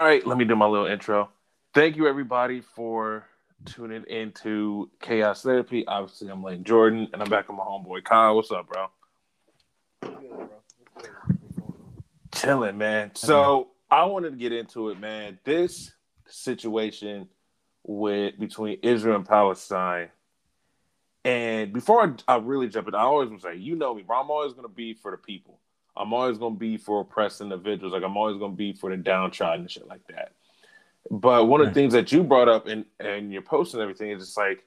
All right, let me do my little intro. Thank you, everybody, for tuning into Chaos Therapy. Obviously, I'm Lane Jordan, and I'm back with my homeboy Kyle. What's up, bro? Chilling, man. So I wanted to get into it, man. This situation with between Israel and Palestine. And before I, I really jump in, I always say, you know me, bro. I'm always gonna be for the people. I'm always gonna be for oppressed individuals. Like I'm always gonna be for the downtrodden and shit like that. But one of the things that you brought up in and your post and everything is just like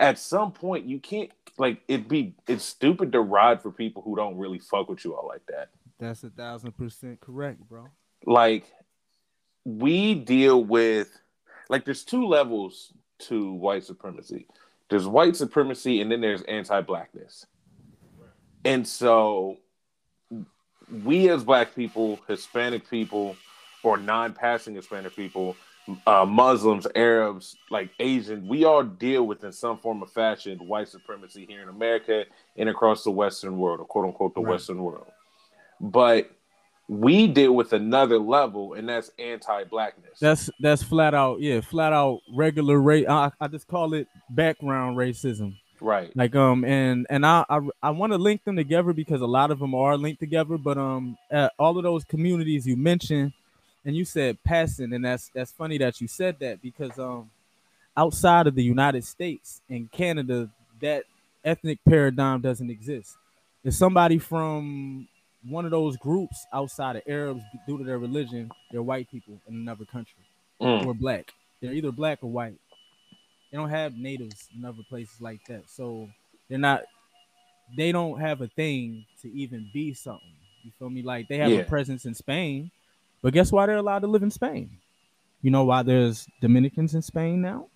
at some point you can't like it be it's stupid to ride for people who don't really fuck with you all like that. That's a thousand percent correct, bro. Like we deal with like there's two levels to white supremacy. There's white supremacy and then there's anti-blackness. And so we as black people, Hispanic people, or non-passing Hispanic people, uh, Muslims, Arabs, like Asian, we all deal with in some form of fashion white supremacy here in America and across the Western world, or quote unquote the Right. Western world. But we deal with another level, and that's anti-blackness. That's that's flat out, yeah, flat out regular race. I, I just call it background racism. Right. Like um and and I I, I want to link them together because a lot of them are linked together. But um all of those communities you mentioned, and you said passing, and that's that's funny that you said that because um outside of the United States and Canada, that ethnic paradigm doesn't exist. If somebody from one of those groups outside of Arabs due to their religion, they're white people in another country Mm. or black. They're either black or white. They don't have natives in other places like that. So they're not they don't have a thing to even be something. You feel me? Like they have Yeah. a presence in Spain, but guess why they're allowed to live in Spain? You know why there's Dominicans in Spain now?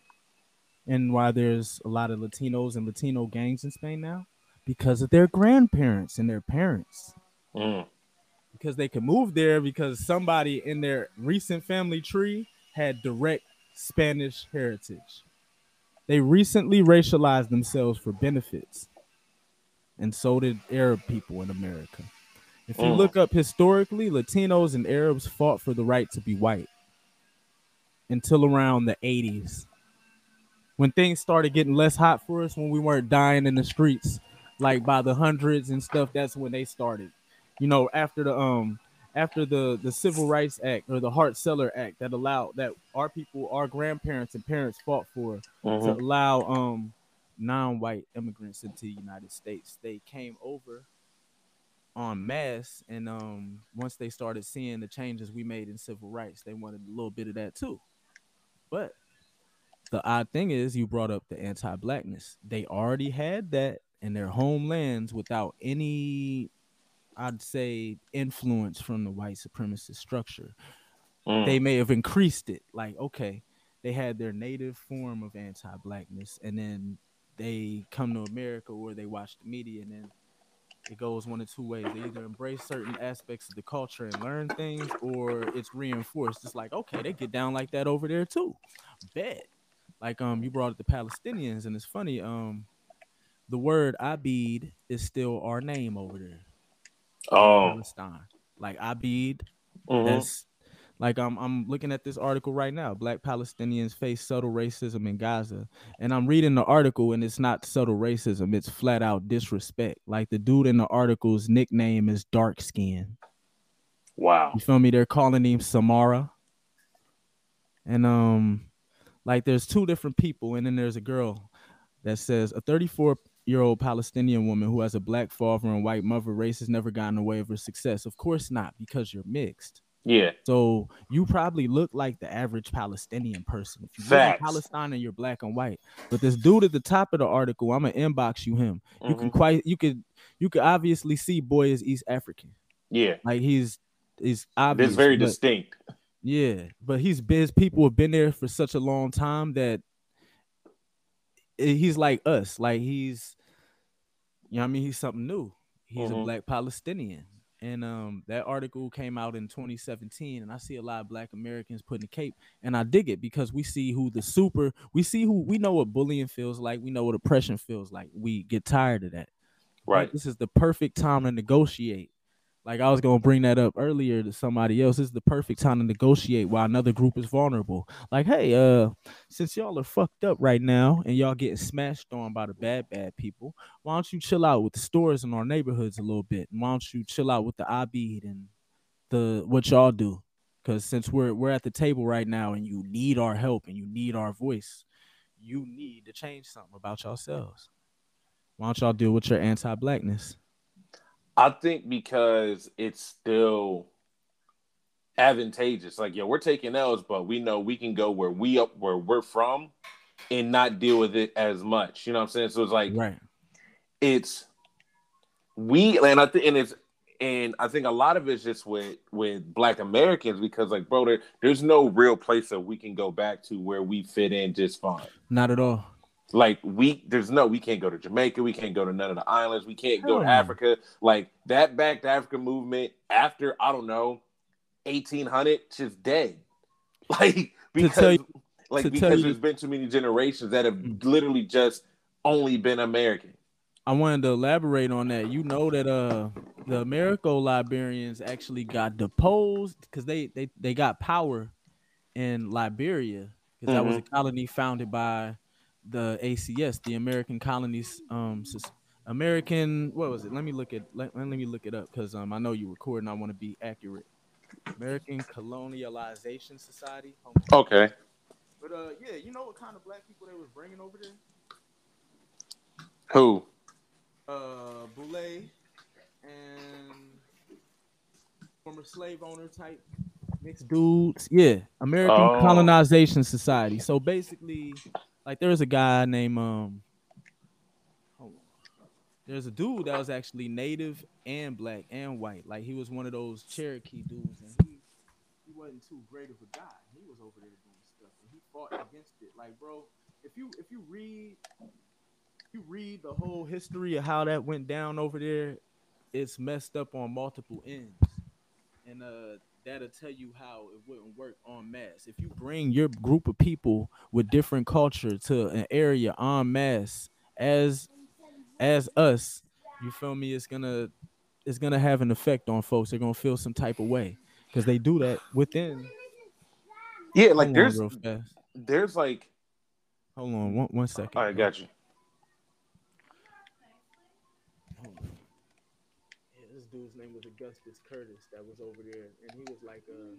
And why there's a lot of Latinos and Latino gangs in Spain now? Because of their grandparents and their parents Mm. because they could move there because somebody in their recent family tree had direct Spanish heritage. They recently racialized themselves for benefits, and so did Arab people in America. If you Mm. look up historically, Latinos and Arabs fought for the right to be white until around the 80s. When things started getting less hot for us, when we weren't dying in the streets like by the hundreds and stuff, that's when they started you know, after the um after the the Civil Rights Act or the Hart Celler Act that allowed that our people, our grandparents and parents fought for to Mhm. allow um non-white immigrants into the United States. They came over on mass, and um once they started seeing the changes we made in civil rights, they wanted a little bit of that too. But the odd thing is you brought up the anti-blackness. They already had that in their homelands without any I'd say influence from the white supremacist structure. Mm. They may have increased it. Like, okay, they had their native form of anti-blackness, and then they come to America where they watch the media, and then it goes one of two ways. They either embrace certain aspects of the culture and learn things, or it's reinforced. It's like, okay, they get down like that over there too. Bet. Like um, you brought up the Palestinians, and it's funny. Um, the word Abid is still our name over there. Oh. Palestine. Like Abid, Mhm. that's like I'm I'm looking at this article right now. Black Palestinians face subtle racism in Gaza. And I'm reading the article and it's not subtle racism, it's flat out disrespect. Like the dude in the article's nickname is dark skin. Wow. You feel me? They're calling him Samara. And um like there's two different people and then there's a girl that says a 34 year old Palestinian woman who has a black father and white mother race has never gotten away with her success. Of course not, because you're mixed. Yeah. So you probably look like the average Palestinian person. If you live in Facts. Palestine and you're black and white. But this dude at the top of the article, I'm gonna inbox you him. You can Mhm. quite you could you could obviously see boy is East African. Yeah. Like he's he's obvious. It's very but- distinct. yeah, but he's been people have been there for such a long time that he's like us. Like he's you know what I mean he's something new. He's a Mhm. black Palestinian. And um that article came out in 2017 and I see a lot of black Americans putting the cape and I dig it because we see who the super we see who we know what bullying feels like, we know what oppression feels like. We get tired of that. Right. This is the perfect time to negotiate like I was gonna bring that up earlier to somebody else. This is the perfect time to negotiate while another group is vulnerable. Like, hey, uh, since y'all are fucked up right now and y'all getting smashed on by the bad, bad people, why don't you chill out with the stores in our neighborhoods a little bit? And why don't you chill out with the Abid and the what y'all do? Because since we're we're at the table right now and you need our help and you need our voice, you need to change something about yourselves. Why don't y'all deal with your anti-blackness? I think because it's still advantageous. Like, yo, we're taking L's, but we know we can go where we up where we're from and not deal with it as much. You know what I'm saying? So it's like Right. it's we and I think and it's and I think a lot of it's just with with Black Americans because like bro, there, there's no real place that we can go back to where we fit in just fine. Not at all. Like we, there's no, we can't go to Jamaica, we can't go to none of the islands, we can't go to. Africa. Like that Back to Africa movement after I don't know, 1800, just dead. Like because, you- like because there's been too many generations that have Mm. literally just only been American. I wanted to elaborate on that. You know that uh the Americo Liberians actually got deposed because they, they they got power in Liberia because that was a colony founded by the ACS, the American Colonies um American what was it? Let me look at let, let me look it up because um I know you recording. I want to be accurate. American Colonialization Society. Okay. But uh yeah, you know what kind of black people they was bringing over there? Who? uh Boulay and former slave owner type mixed dudes. Yeah, American Oh. Colonization Society. So basically, like there was a guy named um there's a dude that was actually native and black and white. Like he was one of those Cherokee dudes and he he wasn't too great of a guy. He was over there doing stuff and he fought against it. Like, bro, if you if you read you read the whole history of how that went down over there, it's messed up on multiple ends. And uh that'll tell you how it wouldn't work en masse. If you bring your group of people with different culture to an area en masse as as us, you feel me, it's gonna it's gonna have an effect on folks. They're gonna feel some type of way. Because they do that within Yeah, like there's there's like Hold on one one second. all right, got you. Hold on. Yeah, this dude's name was Augustus Curtis that was over there, and he was like a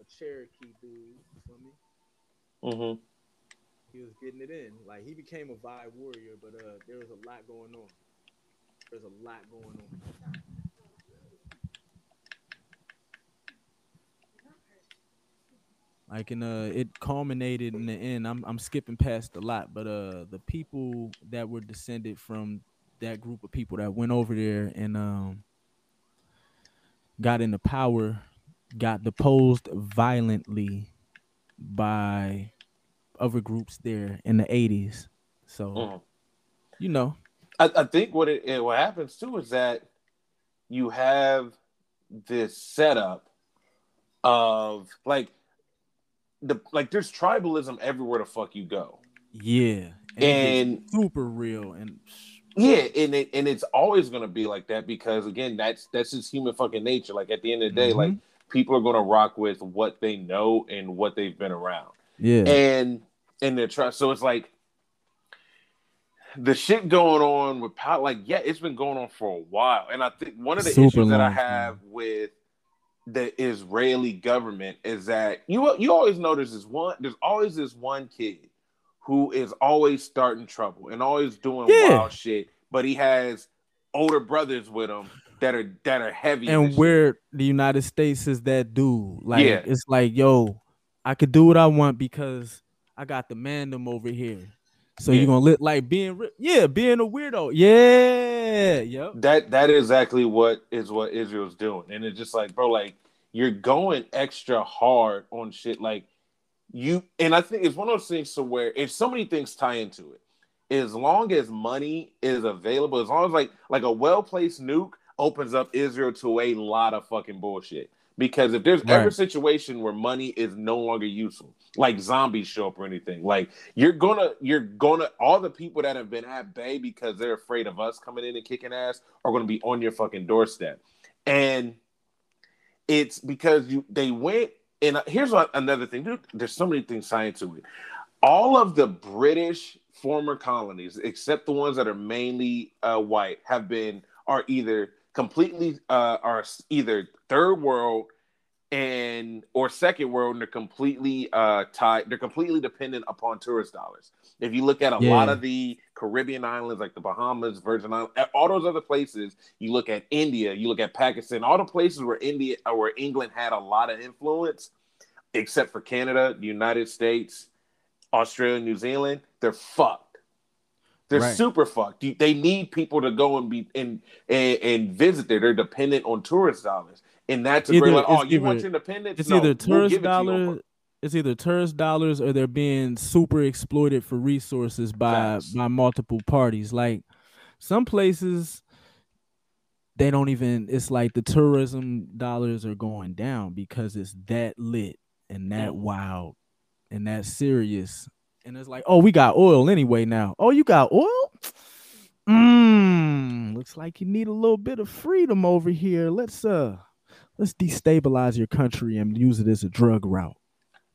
a Cherokee dude. You feel me? Mm-hmm. He was getting it in. Like he became a vibe warrior, but uh, there was a lot going on. There's a lot going on. Like in uh, it culminated in the end. I'm I'm skipping past a lot, but uh, the people that were descended from that group of people that went over there and um got into power got deposed violently by other groups there in the 80s so Mhm. you know I, I think what it, it what happens too is that you have this setup of like the like there's tribalism everywhere the fuck you go. yeah and, And super real and yeah, and it and it's always gonna be like that because again, that's that's just human fucking nature. Like at the end of the day, Mhm. like people are gonna rock with what they know and what they've been around. yeah and and they're trying. So it's like the shit going on with power. Like, yeah, it's been going on for a while, and I think one of the Super issues that I long have with the Israeli government is that you you always know there's this one. There's always this one kid who is always starting trouble and always doing Yeah. wild shit, but he has older brothers with him that are that are heavy. and this shit. where the United States is that dude. Like Yeah. it's like, yo, I could do what I want because I got the mandem over here. So Yeah. you're gonna look like being yeah, being a weirdo. Yeah, yep. that that is exactly what is what Israel's doing, and it's just like, bro, like you're going extra hard on shit, like you. And I think it's one of those things to where if so many things tie into it, as long as money is available, as long as like like a well placed nuke opens up Israel to a lot of fucking bullshit. Because if there's ever a situation where money is no longer useful, like zombies show up or anything, like you're gonna you're gonna all the people that have been at bay because they're afraid of us coming in and kicking ass are gonna be on your fucking doorstep. and it's because you they went and uh, here's what, another thing. Dude, there's so many things it. All of the British former colonies, except the ones that are mainly uh, white, have been are either completely uh, are either third world and or second world and they're completely uh tied they're completely dependent upon tourist dollars. If you look at a yeah. lot of the caribbean islands like the bahamas virgin islands all those other places you look at india you look at pakistan all the places where india or uh, where england had a lot of influence except for canada the united states australia new zealand they're fucked. They're right. super fucked. They need people to go and be and, and and visit there. They're dependent on tourist dollars and that's a great like, oh, you want your independence? It's no, either tourist we'll dollars. It's either tourist dollars or they're being super exploited for resources by by multiple parties. Like some places, they don't even. It's like the tourism dollars are going down because it's that lit and that mm. wild and that serious. And it's like, oh, we got oil anyway now. Oh, you got oil? Mmm. Looks like you need a little bit of freedom over here. Let's uh let's destabilize your country and use it as a drug route.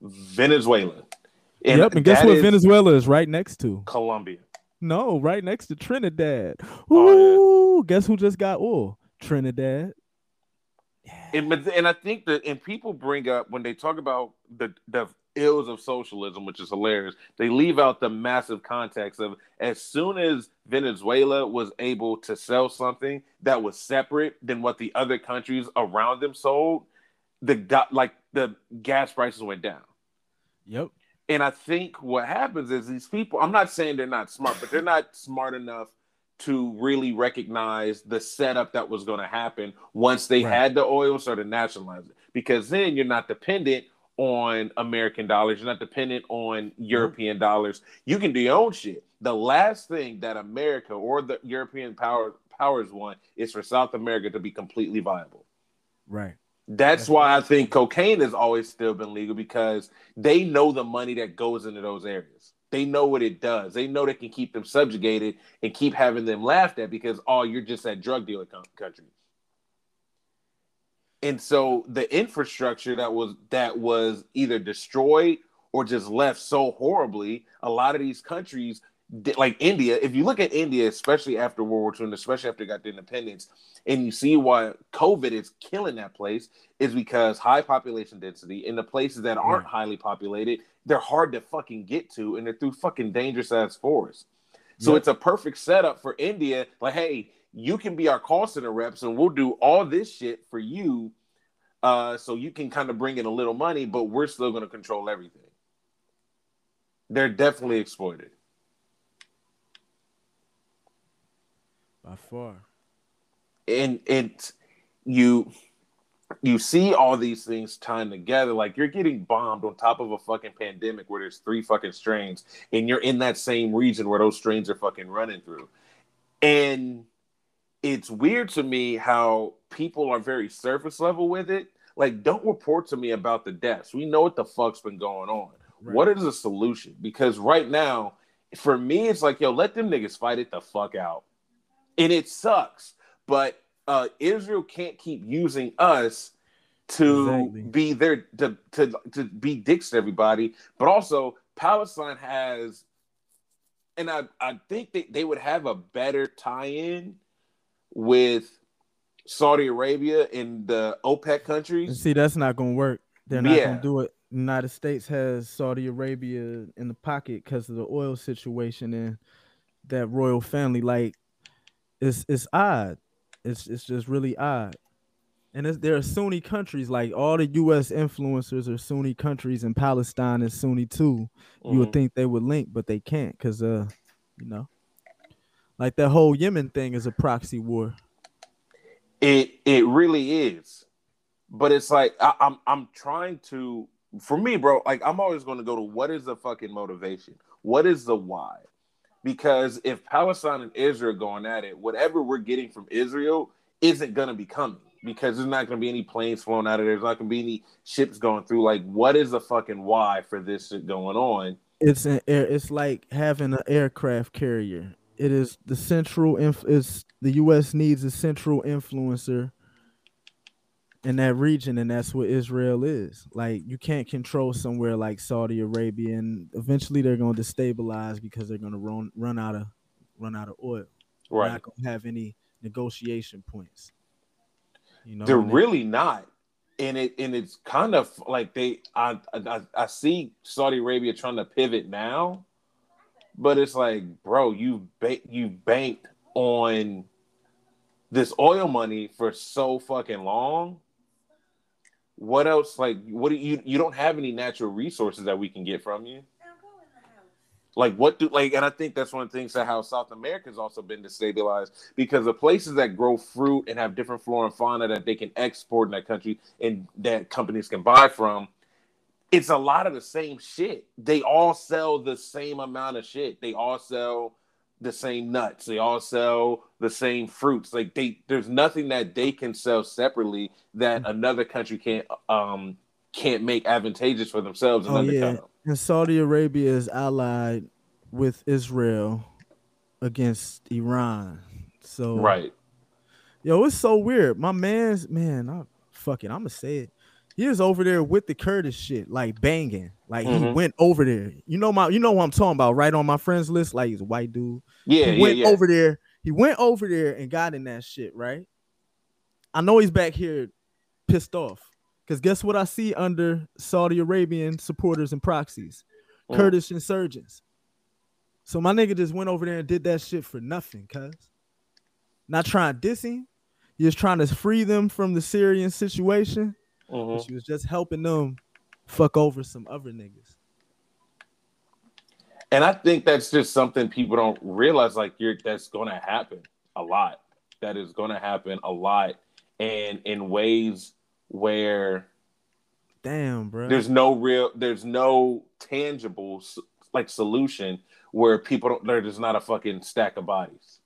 Venezuela. And yep, and guess what Venezuela is right next to? Colombia. No, right next to Trinidad. Ooh, oh, yeah. guess who just got oil? Trinidad. Yeah. And, and I think that and people bring up when they talk about the the ills of socialism, which is hilarious. They leave out the massive context of as soon as Venezuela was able to sell something that was separate than what the other countries around them sold, the like the gas prices went down. Yep. And I think what happens is these people, I'm not saying they're not smart, but they're not smart enough to really recognize the setup that was going to happen once they right. had the oil started nationalizing it. Because then you're not dependent on American dollars. You're not dependent on European mm-hmm. dollars. You can do your own shit. The last thing that America or the European power powers want is for South America to be completely viable. Right. That's, That's why. I think cocaine has always still been legal because they know the money that goes into those areas. They know what it does. They know they can keep them subjugated and keep having them laughed at because oh, you're just that drug dealer country and so the infrastructure that was that was either destroyed or just left so horribly a lot of these countries like india if you look at india especially after world war ii and especially after it got the independence and you see why covid is killing that place is because high population density in the places that aren't highly populated they're hard to fucking get to and they're through fucking dangerous ass forests so yep. it's a perfect setup for india like hey you can be our call center reps and we'll do all this shit for you uh, so you can kind of bring in a little money but we're still going to control everything. They're definitely exploited. By far. And it you you see all these things tying together like you're getting bombed on top of a fucking pandemic where there's three fucking strains and you're in that same region where those strains are fucking running through. And it's weird to me how people are very surface level with it. Like, don't report to me about the deaths. We know what the fuck's been going on. Right. What is the solution? Because right now, for me, it's like, yo, let them niggas fight it the fuck out. And it sucks. But uh Israel can't keep using us to exactly. be there to, to to be dicks to everybody. But also Palestine has and I, I think they, they would have a better tie-in with Saudi Arabia and the OPEC countries. See, that's not going to work. They're not yeah. going to do it. The United States has Saudi Arabia in the pocket because of the oil situation and that royal family. Like, it's it's odd. It's it's just really odd. And there are Sunni countries, like all the U.S. influencers are Sunni countries, and Palestine is Sunni too. Mm-hmm. You would mm-hmm. think they would link, but they can't, cause uh, you know, like that whole Yemen thing is a proxy war. It it really is, but it's like I, I'm I'm trying to for me, bro. Like I'm always going to go to what is the fucking motivation? What is the why? Because if Palestine and Israel going at it, whatever we're getting from Israel isn't going to be coming because there's not going to be any planes flown out of there. There's not going to be any ships going through. Like, what is the fucking why for this shit going on? It's an air. It's like having an aircraft carrier it is the central inf- is the US needs a central influencer in that region, and that's what Israel is. Like you can't control somewhere like Saudi Arabia, and eventually they're going to destabilize because they're going to run run out of run out of oil. Right. They're not going to have any negotiation points. You know, they're really not. And it and it's kind of like they I, I I see Saudi Arabia trying to pivot now, but it's like, bro, you ba- you banked on this oil money for so fucking long. What else? Like, what do you? You don't have any natural resources that we can get from you. Like, what do like? And I think that's one of the things that how South America has also been destabilized because the places that grow fruit and have different flora and fauna that they can export in that country and that companies can buy from it's a lot of the same shit. They all sell the same amount of shit. They all sell the same nuts. They all sell the same fruits. Like they, there's nothing that they can sell separately that mm-hmm. another country can't um can't make advantageous for themselves. Oh yeah, and Saudi Arabia is allied with Israel against Iran. So right, yo, it's so weird. My man's man, I fucking, I'm gonna say it he was over there with the Kurdish shit, like banging. Like mm-hmm. he went over there. You know my, you know what I'm talking about, right? On my friends list, like he's a white dude. Yeah, he went yeah. over there. He went over there and got in that shit, right? I know he's back here pissed off. Cause guess what I see under Saudi Arabian supporters and proxies? Mm. Kurdish insurgents. So my nigga just went over there and did that shit for nothing, cuz. Not trying to diss him. He was trying to free them from the Syrian situation Mm-hmm. She was just helping them fuck over some other niggas. And I think that's just something people don't realize. Like you're that's gonna happen a lot. That is gonna happen a lot, and in ways where, damn, bro, there's no real, there's no tangible like solution where people don't. There's not a fucking stack of bodies.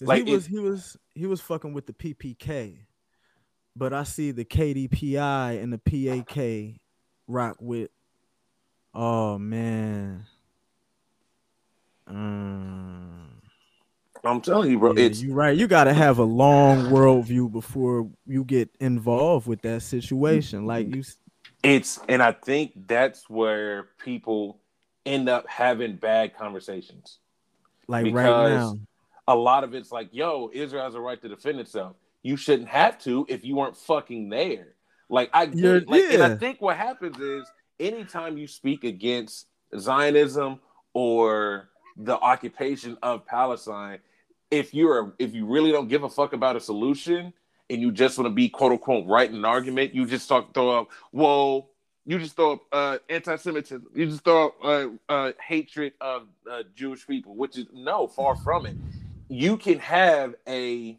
Like he was, it, he was, he was fucking with the PKK but I see the KDPI and the PAK rock with. Oh man. Um, I'm telling you, bro. Yeah, it's you right. You got to have a long worldview before you get involved with that situation. Like you, it's and I think that's where people end up having bad conversations. Like because right now, a lot of it's like, "Yo, Israel has a right to defend itself." You shouldn't have to if you weren't fucking there. Like I like, yeah. and I think what happens is anytime you speak against Zionism or the occupation of Palestine, if you're if you really don't give a fuck about a solution and you just want to be quote unquote right in an argument, you just talk throw up, well, you just throw up uh, anti-Semitism, you just throw up uh, uh, hatred of uh, Jewish people, which is no, far from it. You can have a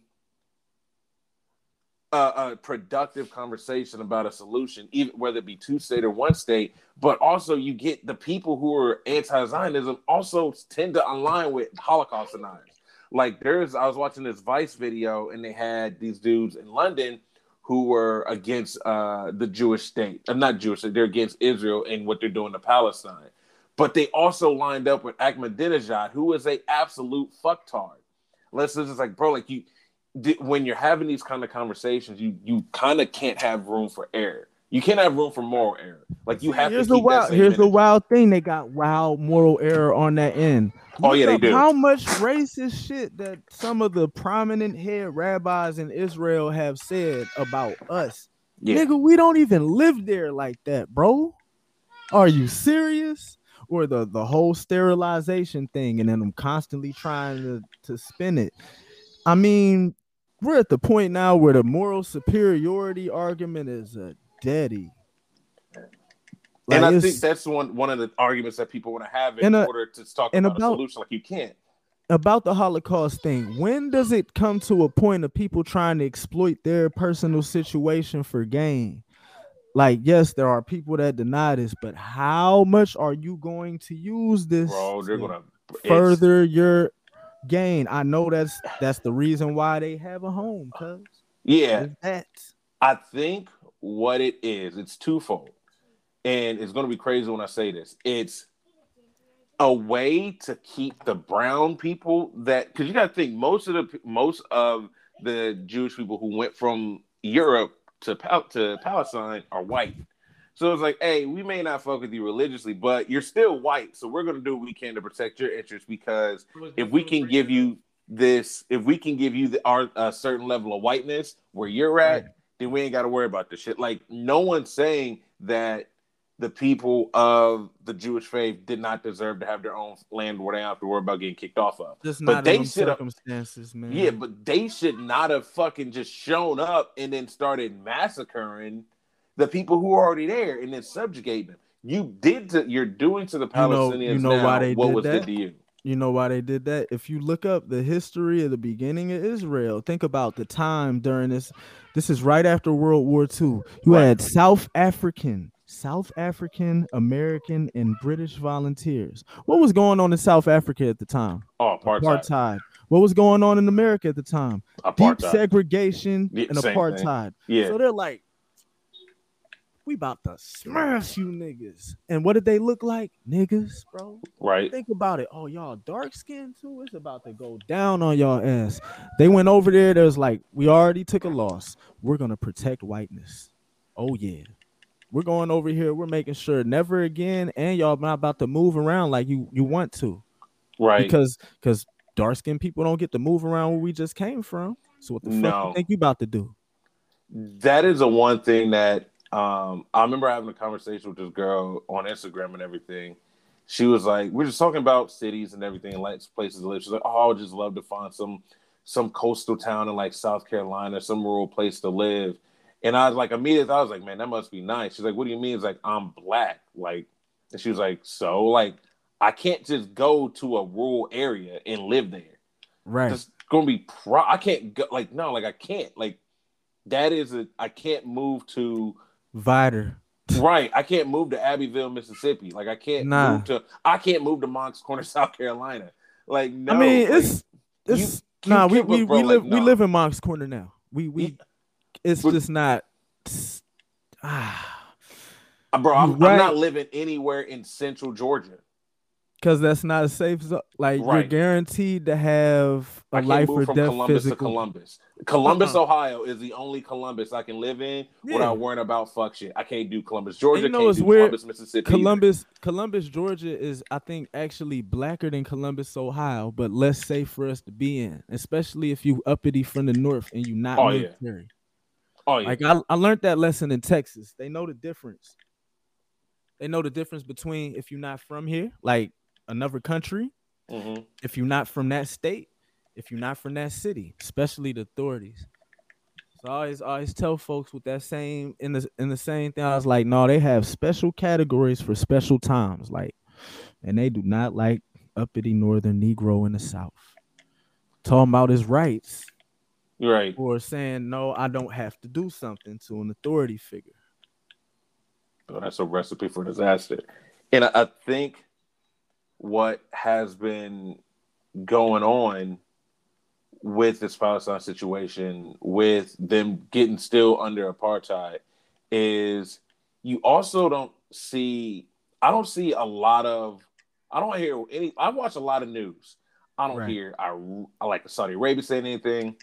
a, a, productive conversation about a solution, even whether it be two state or one state. But also, you get the people who are anti-Zionism also tend to align with Holocaust deniers. Like there's, I was watching this Vice video, and they had these dudes in London who were against uh, the Jewish state. I'm not Jewish; they're against Israel and what they're doing to Palestine. But they also lined up with Ahmadinejad, who is a absolute fucktard. Let's just like, bro, like you when you're having these kind of conversations, you you kind of can't have room for error. You can't have room for moral error. Like you have here's to. The wild, here's the wild thing: they got wild moral error on that end. Look oh yeah, they do. How much racist shit that some of the prominent head rabbis in Israel have said about us? Yeah. Nigga, we don't even live there like that, bro. Are you serious? Or the the whole sterilization thing, and then I'm constantly trying to to spin it. I mean, we're at the point now where the moral superiority argument is a daddy. Like and I think that's one one of the arguments that people want to have in a, uh, order to talk about, about a solution. Like you can't about the Holocaust thing. When does it come to a point of people trying to exploit their personal situation for gain? Like, yes, there are people that deny this, but how much are you going to use this? Bro, they're gonna further your gain. I know that's that's the reason why they have a home, cuz. Yeah. That. I think what it is, it's twofold. And it's gonna be crazy when I say this. It's a way to keep the brown people that because you gotta think most of the most of the Jewish people who went from Europe to to Palestine are white. So it's like, hey, we may not fuck with you religiously, but you're still white. So we're gonna do what we can to protect your interests because if we can give you this, if we can give you the, our a certain level of whiteness where you're at, right. then we ain't got to worry about this shit. Like no one's saying that the people of the Jewish faith did not deserve to have their own land where they have to worry about getting kicked off of. Just but they should circumstances, man. Yeah, but they should not have fucking just shown up and then started massacring the people who are already there and then subjugate them. You did to you're doing to the Palestinians you know, you know now why they what did was that? did to you. You know why they did that? If you look up the history of the beginning of Israel, think about the time during this. This is right after World War II. You right. had South African South African, American, and British volunteers. What was going on in South Africa at the time? Oh, apartheid. apartheid. What was going on in America at the time? Apartheid. Deep segregation yeah, and apartheid. Thing. Yeah. So they're like, we about to smash you niggas. And what did they look like? Niggas, bro. Right. Think about it. Oh, y'all dark skin too? It's about to go down on y'all ass. They went over there. There's like, we already took a loss. We're gonna protect whiteness. Oh yeah. We're going over here. We're making sure never again, and y'all not about to move around like you you want to, right? Because because dark skinned people don't get to move around where we just came from. So what the no. fuck you think you about to do? That is the one thing that um I remember having a conversation with this girl on Instagram and everything. She was like, we're just talking about cities and everything, and like places to live. She's like, oh, I would just love to find some some coastal town in like South Carolina, some rural place to live. And I was like, immediately, I was like, man, that must be nice. She's like, what do you mean? It's like, I'm black. Like, and she was like, so, like, I can't just go to a rural area and live there. Right. It's gonna be pro. I can't go. Like, no, like, I can't. Like, that is a. I can't move to Vidor. Right. I can't move to Abbeville, Mississippi. Like, I can't nah. move to. I can't move to Moncks Corner, South Carolina. Like, no. I mean, like, it's it's. You, nah, we we, we live like, no. we live in Moncks Corner now. We we it's but, just not. Ah, bro, I'm, right. I'm, not living anywhere in Central Georgia. Cause that's not a safe zone. Like right. you're guaranteed to have a life or death Columbus physical. to Columbus. Columbus, uh-uh. Ohio is the only Columbus I can live in yeah. without worrying about fuck shit. I can't do Columbus, Georgia. You know, can't do weird. Columbus, Mississippi. Columbus, either. Columbus, Georgia is I think actually blacker than Columbus, Ohio, but less safe for us to be in, especially if you uppity from the north and you not oh, military. Yeah. Oh, yeah. Like I, I learned that lesson in Texas. They know the difference. They know the difference between if you're not from here, like another country, mm-hmm. if you're not from that state, if you're not from that city, especially the authorities. So I always always tell folks with that same in the in the same thing. I was like, no, they have special categories for special times, like, and they do not like uppity northern Negro in the South. Talking about his rights right or saying no i don't have to do something to an authority figure oh, that's a recipe for disaster and I think what has been going on with this palestine situation with them getting still under apartheid is you also don't see i don't see a lot of i don't hear any i watch a lot of news I don't right. hear I, I like Saudi Arabia saying anything.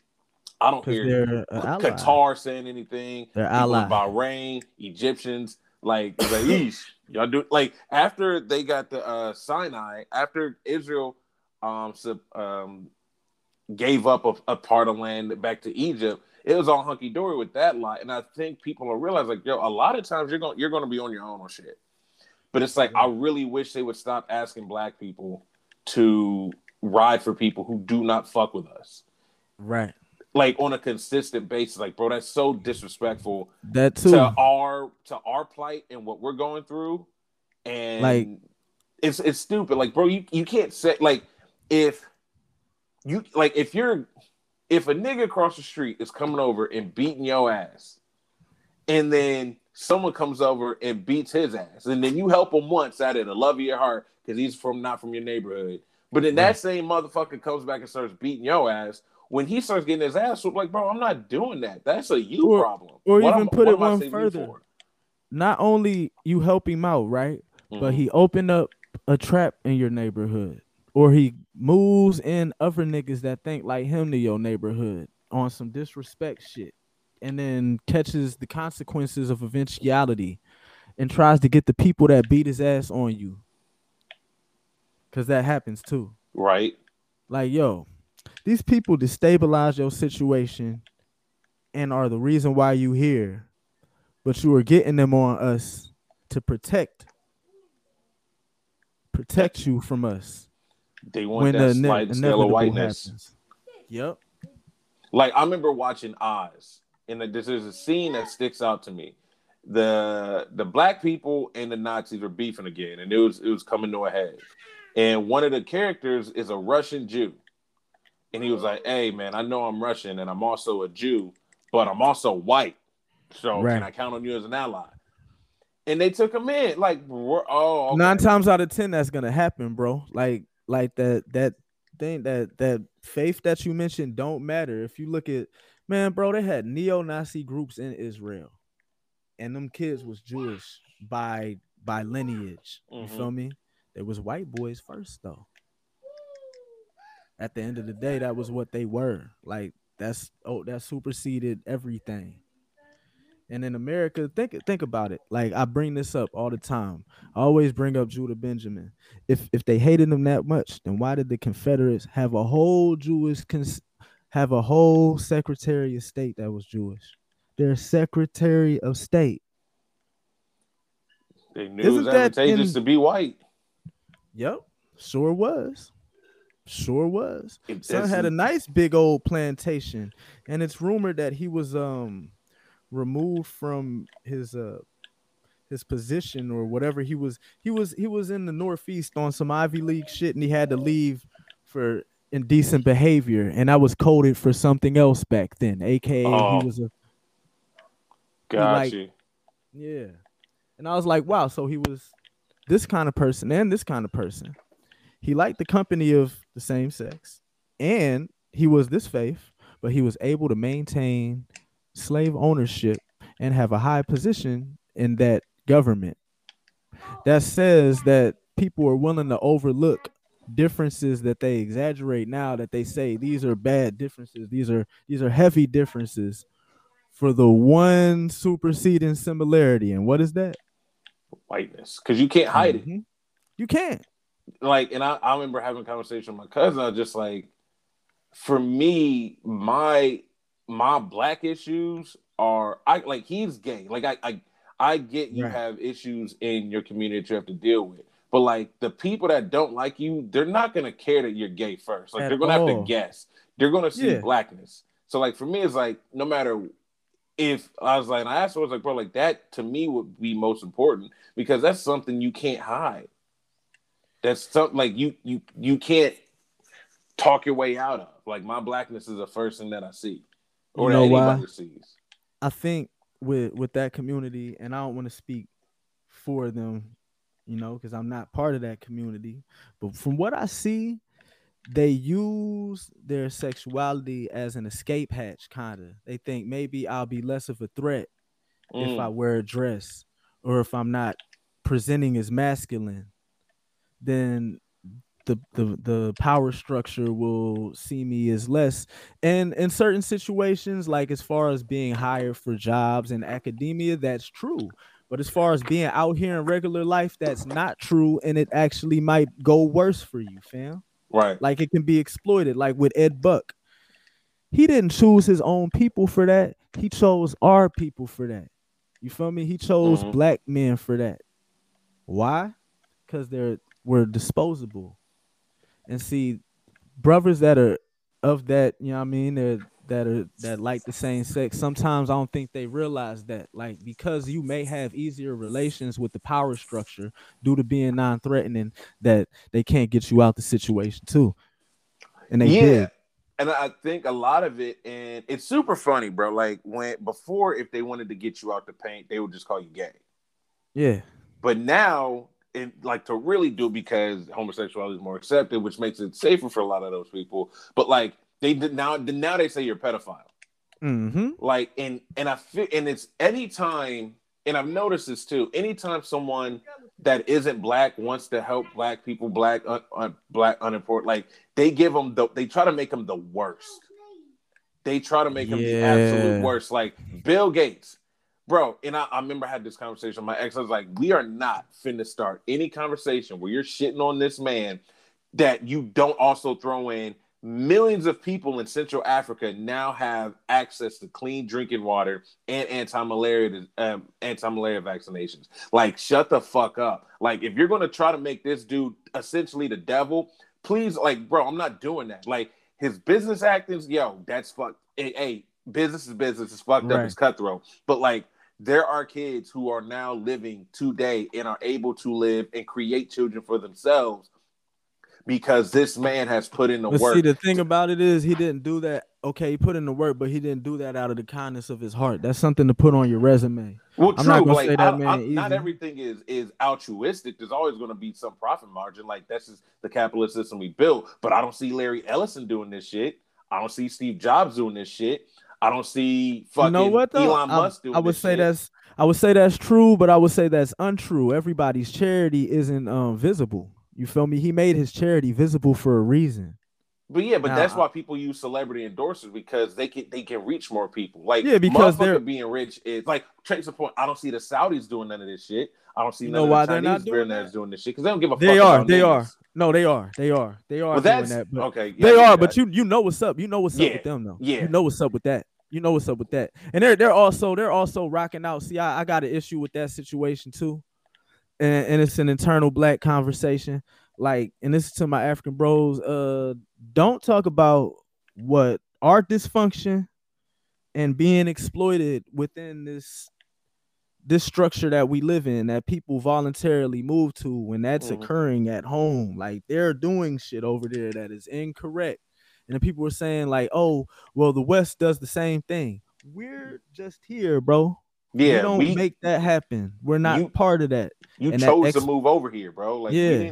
I don't hear Qatar saying anything. They're allies. Bahrain, Egyptians, like, like y'all do like after they got the uh, Sinai, after Israel um, sub, um gave up a, a, part of land back to Egypt, it was all hunky dory with that lot. And I think people are realize like, yo, a lot of times you're gonna you're going to be on your own on shit. But it's like I really wish they would stop asking black people to ride for people who do not fuck with us. Right like on a consistent basis. Like, bro, that's so disrespectful. That too to our to our plight and what we're going through, and like it's it's stupid. Like, bro, you you can't say like if you like if you're if a nigga across the street is coming over and beating your ass, and then someone comes over and beats his ass, and then you help him once out of the love of your heart because he's from not from your neighborhood. But then that same motherfucker comes back and starts beating your ass when he starts getting his ass whooped, like, bro, I'm not doing that. That's a you or, problem. Or what even I'm, put it one further. Not only you help him out, right? Mm-hmm. But he opened up a trap in your neighborhood. Or he moves in other niggas that think like him to your neighborhood. on some disrespect shit and then catches the consequences of eventuality and tries to get the people that beat his ass on you. Cause that happens too. Right. Like, yo, these people destabilize your situation and are the reason why you here. But you are getting them on us to protect protect you from us. They want that slight scale of whiteness. Happens. Yep. Like I remember watching Oz, and there's a scene that sticks out to me. The the black people and the Nazis were beefing again, and it was it was coming to a head. And one of the characters is a Russian Jew, and he was like, "Hey man, I know I'm Russian and I'm also a Jew, but I'm also white. So right. can I count on you as an ally?" And they took him in. Like, oh, okay. nine times out of ten, that's gonna happen, bro. Like, like that that thing that that faith that you mentioned don't matter. If you look at man, bro, they had neo-Nazi groups in Israel, and them kids was Jewish by by lineage. You mm-hmm. feel me? They was white boys first though. At the end of the day, that was what they were. Like that's oh, that superseded everything. And in America, think think about it. Like I bring this up all the time. I always bring up Judah Benjamin. If if they hated him that much, then why did the Confederates have a whole Jewish cons- have a whole Secretary of State that was Jewish? Their Secretary of State. They knew Isn't it was advantageous in... to be white. Yep, sure was. Sure was. Son had a nice big old plantation, and it's rumored that he was um removed from his uh his position or whatever. He was he was he was in the northeast on some ivy league shit and he had to leave for indecent behavior and i was coded for something else back then aka oh, he was a gotcha you. Yeah. And i was like wow so he was this kind of person and this kind of person he liked the company of the same sex and he was this faith but he was able to maintain slave ownership and have a high position in that government. That says that people are willing to overlook differences that they exaggerate now that they say these are bad differences these are these are heavy differences for the one superseding similarity. And what is that? Whiteness. Because you can't hide mm-hmm. it you can't like and I, I remember having a conversation with my cousin i was just like for me my my black issues are I like he's gay. Like I I, I get you right. have issues in your community that you have to deal with. But like the people that don't like you, they're not gonna care that you're gay first. Like At they're gonna all. have to guess. They're gonna see yeah. blackness. So like for me, it's like no matter if I was like I asked, I was like, bro, like that to me would be most important because that's something you can't hide. That's something like you you you can't talk your way out of. Like my blackness is the first thing that I see or you know why? Sees. I think with with that community, and I don't want to speak for them, you know, because I'm not part of that community. But from what I see, they use their sexuality as an escape hatch, kind of. They think maybe I'll be less of a threat mm. if I wear a dress or if I'm not presenting as masculine. Then the, the the power structure will see me as less. And in certain situations like as far as being hired for jobs in academia that's true. But as far as being out here in regular life that's not true and it actually might go worse for you fam. Right. Like it can be exploited like with ed buck. He didn't choose his own people for that. He chose our people for that. You feel me? He chose mm-hmm. black men for that. Why? Because they're were disposable and see brothers that are of that, you know what I mean, that that are that like the same sex. Sometimes I don't think they realize that, like, because you may have easier relations with the power structure due to being non-threatening, that they can't get you out the situation too. And they yeah. did. And I think a lot of it, and it's super funny, bro. Like when before, if they wanted to get you out the paint, they would just call you gay. Yeah. But now and like to really do because homosexuality is more accepted, which makes it safer for a lot of those people. But like they did now, now they say you're a pedophile. Mm-hmm. Like and and I feel and it's anytime, and I've noticed this too. Anytime someone that isn't black wants to help black people, black un, un, black unimportant, like they give them the they try to make them the worst. They try to make them the absolute worst. Like Bill Gates, bro. And I, I remember I had this conversation with my ex. I was like, we are not finna start any conversation where you're shitting on this man that you don't also throw in millions of people in Central Africa now have access to clean drinking water and anti-malaria um, anti-malaria vaccinations. Like, shut the fuck up. Like, if you're gonna try to make this dude essentially the devil, please, like, bro, I'm not doing that. Like, his business actings, yo, that's fuck. Hey, hey business is business. It's fucked right. up. It's cutthroat. But like, there are kids who are now living today and are able to live and create children for themselves because this man has put in the but work. See, the thing about it is he didn't do that. Okay, he put in the work, but he didn't do that out of the kindness of his heart. That's something to put on your resume. Well, I'm true. Not, like, I, I, not everything is is altruistic. There's always going to be some profit margin. Like that's just the capitalist system we built. But I don't see Larry Ellison doing this shit. I don't see Steve Jobs doing this shit. I don't see fucking you know what, though? Elon Musk doing. I would say shit. that's I would say that's true, but I would say that's untrue. Everybody's charity isn't um, visible. You feel me? He made his charity visible for a reason. But yeah, but now, that's why people use celebrity endorsers because they can they can reach more people. Like yeah, because they're being rich is like trace the point. I don't see the Saudis doing none of this shit. I don't see none know of the Chinese billionaires doing this shit because they don't give a fuck. they fuck. Are, they are. No, they are. They are. They are. Well, that's that, okay. Yeah, they are. That. But you you know what's up. You know what's yeah, up with them though. Yeah. You know what's up with that. You know what's up with that. And they're they're also they're also rocking out. See, I, I got an issue with that situation too. And, and it's an internal black conversation like and this is to my african bros uh don't talk about what our dysfunction and being exploited within this this structure that we live in that people voluntarily move to when that's mm-hmm. occurring at home like they're doing shit over there that is incorrect and the people were saying like oh well the west does the same thing. We're just here bro. Yeah we don't we, make that happen. We're not you, part of that. you and chose ex- to move over here bro. Like yeah.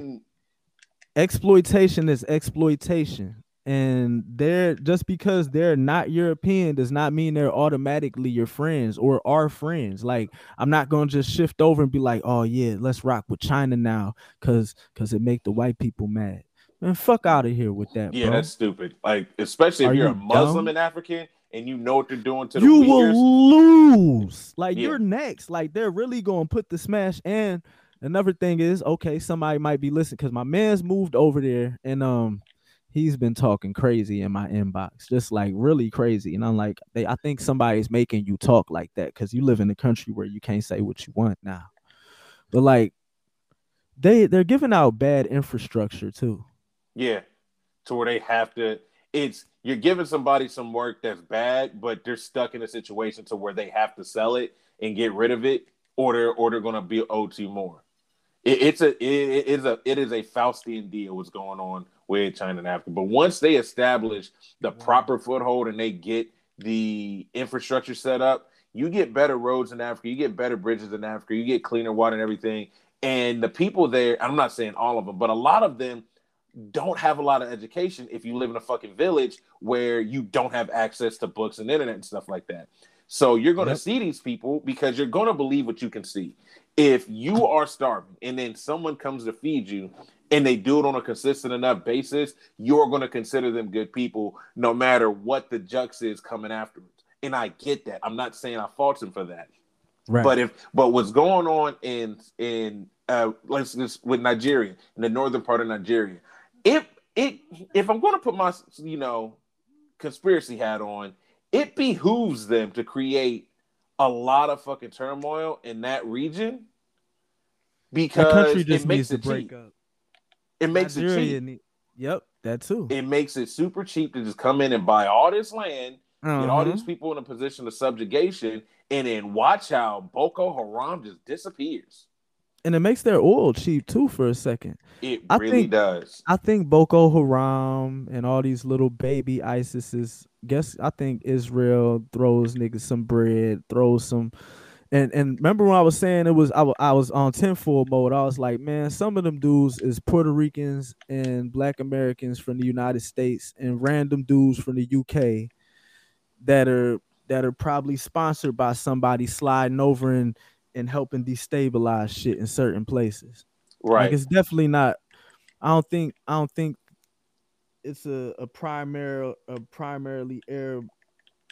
exploitation is exploitation. And they're just because they're not european does not mean they're automatically your friends or our friends. Like i'm not gonna just shift over and be like oh yeah let's rock with china now because because it make the white people mad man fuck out of here with that yeah bro. that's stupid like especially if Are you're you a muslim dumb? and african and you know what they're doing to the you Uyghurs. will lose like yeah. you're next like they're really gonna put the smash and another thing is okay somebody might be listening because my man's moved over there and um he's been talking crazy in my inbox just like really crazy and i'm like they i think somebody's making you talk like that because you live in a country where you can't say what you want now but like they they're giving out bad infrastructure too yeah to where they have to it's you're giving somebody some work that's bad but they're stuck in a situation to where they have to sell it and get rid of it or they're or they're gonna be owed to more it, it's a it is a it is a Faustian deal what's going on with China and Africa. But once they establish the mm-hmm. proper foothold and they get the infrastructure set up, you get better roads in Africa, you get better bridges in Africa, you get cleaner water and everything. And the people there, I'm not saying all of them, but a lot of them don't have a lot of education if you live in a fucking village where you don't have access to books and internet and stuff like that. So you're going to yep. see these people because you're going to believe what you can see if you are starving and then someone comes to feed you and they do it on a consistent enough basis, you're going to consider them good people no matter what the jux is coming afterwards. And I get that. I'm not saying I fault them for that. Right. But if but what's going on in in uh let's just with Nigeria in the northern part of Nigeria, if it if I'm going to put my you know conspiracy hat on, it behooves them to create a lot of fucking turmoil in that region because country just it makes it break cheap. up. It makes Nigeria it cheap. Need, yep, that too. It makes it super cheap to just come in and buy all this land, uh-huh. get all these uh-huh. people in a position of subjugation, and then watch how Boko Haram just disappears. And it makes their oil cheap too for a second. It I really think, does. I think Boko Haram and all these little baby ISISes. guess I think Israel throws niggas some bread, throws some and and remember when I was saying it was I, I was on tenfold mode. I was like, man, some of them dudes is Puerto Ricans and Black Americans from the United States and random dudes from the UK that are that are probably sponsored by somebody sliding over and and helping destabilize shit in certain places. Right. Like it's definitely not. I don't think I don't think it's a, a primary a primarily Arab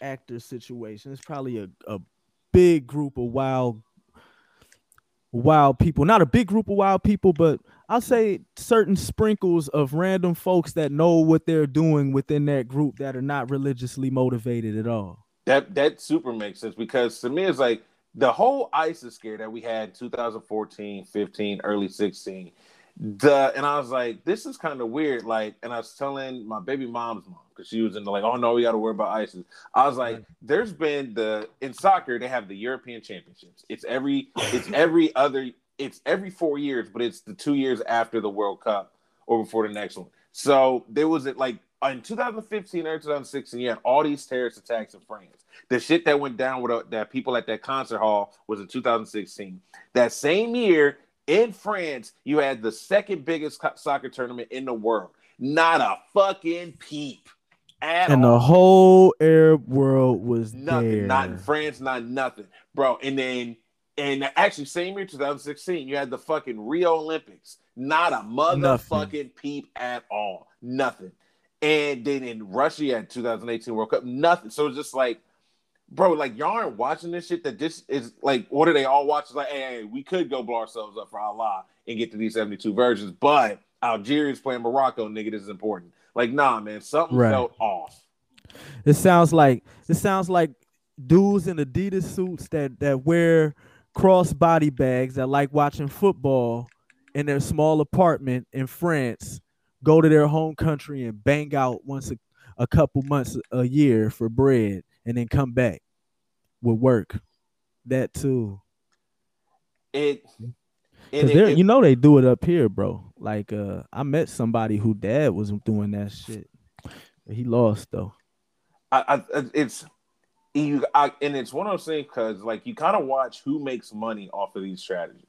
actor situation. It's probably a, a big group of wild wild people. Not a big group of wild people, but I'll say certain sprinkles of random folks that know what they're doing within that group that are not religiously motivated at all. That that super makes sense because to me it's like the whole ISIS scare that we had 2014, 15, early 16 the and I was like, this is kind of weird. Like, and I was telling my baby mom's mom because she was in the like, oh no, we got to worry about ISIS. I was like, there's been the in soccer they have the European Championships. It's every it's every other it's every four years, but it's the two years after the World Cup or before the next one. So there was it like in 2015 or 2016, you had all these terrorist attacks in France. The shit that went down with uh, that people at that concert hall was in 2016. That same year, in France, you had the second biggest soccer tournament in the world. Not a fucking peep. and all. And the whole Arab world was nothing. There. Not in France, not nothing, bro. And then, and actually, same year, 2016, you had the fucking Rio Olympics. Not a motherfucking nothing. peep at all. Nothing. And then in Russia, you had 2018 World Cup. Nothing. So it's just like bro, like y'all aren't watching this shit. That this is like, what are they all watching? Like, hey, hey, we could go blow ourselves up for Allah and get to these seventy two versions, but Algeria's playing Morocco, nigga. This is important. Like, nah, man, something right. felt off. It sounds like it sounds like dudes in Adidas suits that that wear cross body bags that like watching football in their small apartment in France go to their home country and bang out once a, a couple months a year for bread and then come back with work. That too. It, it, it you know they do it up here, bro. Like uh I met somebody who dad was doing that shit. He lost though. I, I it's you I, and it's one of those things because like you kind of watch who makes money off of these strategies.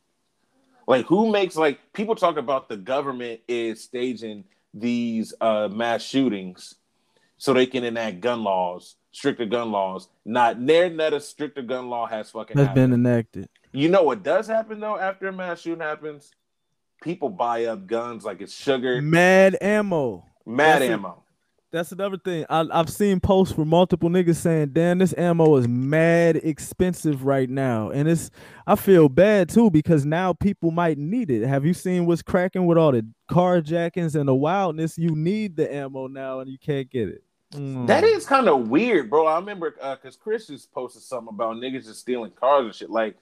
Like who makes like people talk about the government is staging these uh mass shootings so they can enact gun laws stricter gun laws. Not near not a stricter gun law has fucking has happened. been enacted. You know what does happen though after a mass shooting happens? People buy up guns like it's sugar. Mad ammo. Mad that's ammo. A, that's another thing. I, I've seen posts for multiple niggas saying, "Damn, this ammo is mad expensive right now," and it's. I feel bad too because now people might need it. Have you seen what's cracking with all the carjackings and the wildness? You need the ammo now, and you can't get it. Mm. That is kind of weird, bro. I remember because uh, Chris just posted something about niggas just stealing cars and shit. Like,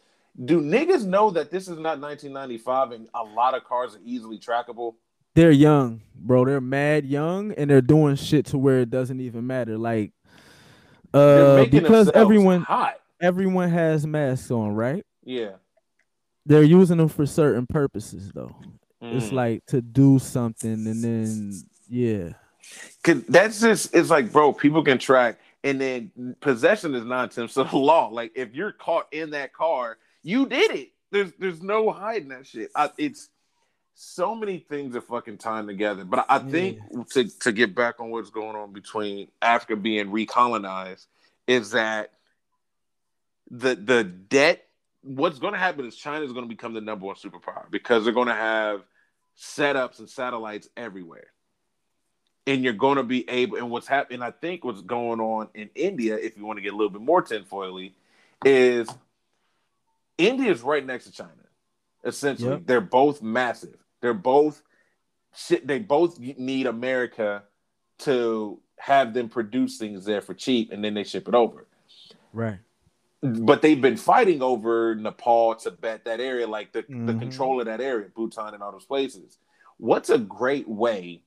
do niggas know that this is not 1995 and a lot of cars are easily trackable? They're young, bro. They're mad young and they're doing shit to where it doesn't even matter. Like, uh, because everyone hot. everyone has masks on, right? Yeah. They're using them for certain purposes, though. Mm. It's like to do something and then yeah. Cause that's just it's like, bro, people can track, and then possession is nonsense of the law. Like if you're caught in that car, you did it. There's there's no hiding that shit. I, it's so many things are fucking tying together. But I, I think yeah. to to get back on what's going on between Africa being recolonized is that the the debt. What's going to happen is China is going to become the number one superpower because they're going to have setups and satellites everywhere and you're going to be able and what's happening i think what's going on in india if you want to get a little bit more tinfoily is india is right next to china essentially yep. they're both massive they're both they both need america to have them produce things there for cheap and then they ship it over right but they've been fighting over nepal tibet that area like the, mm-hmm. the control of that area bhutan and all those places what's a great way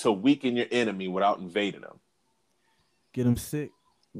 to weaken your enemy without invading them. Get them sick.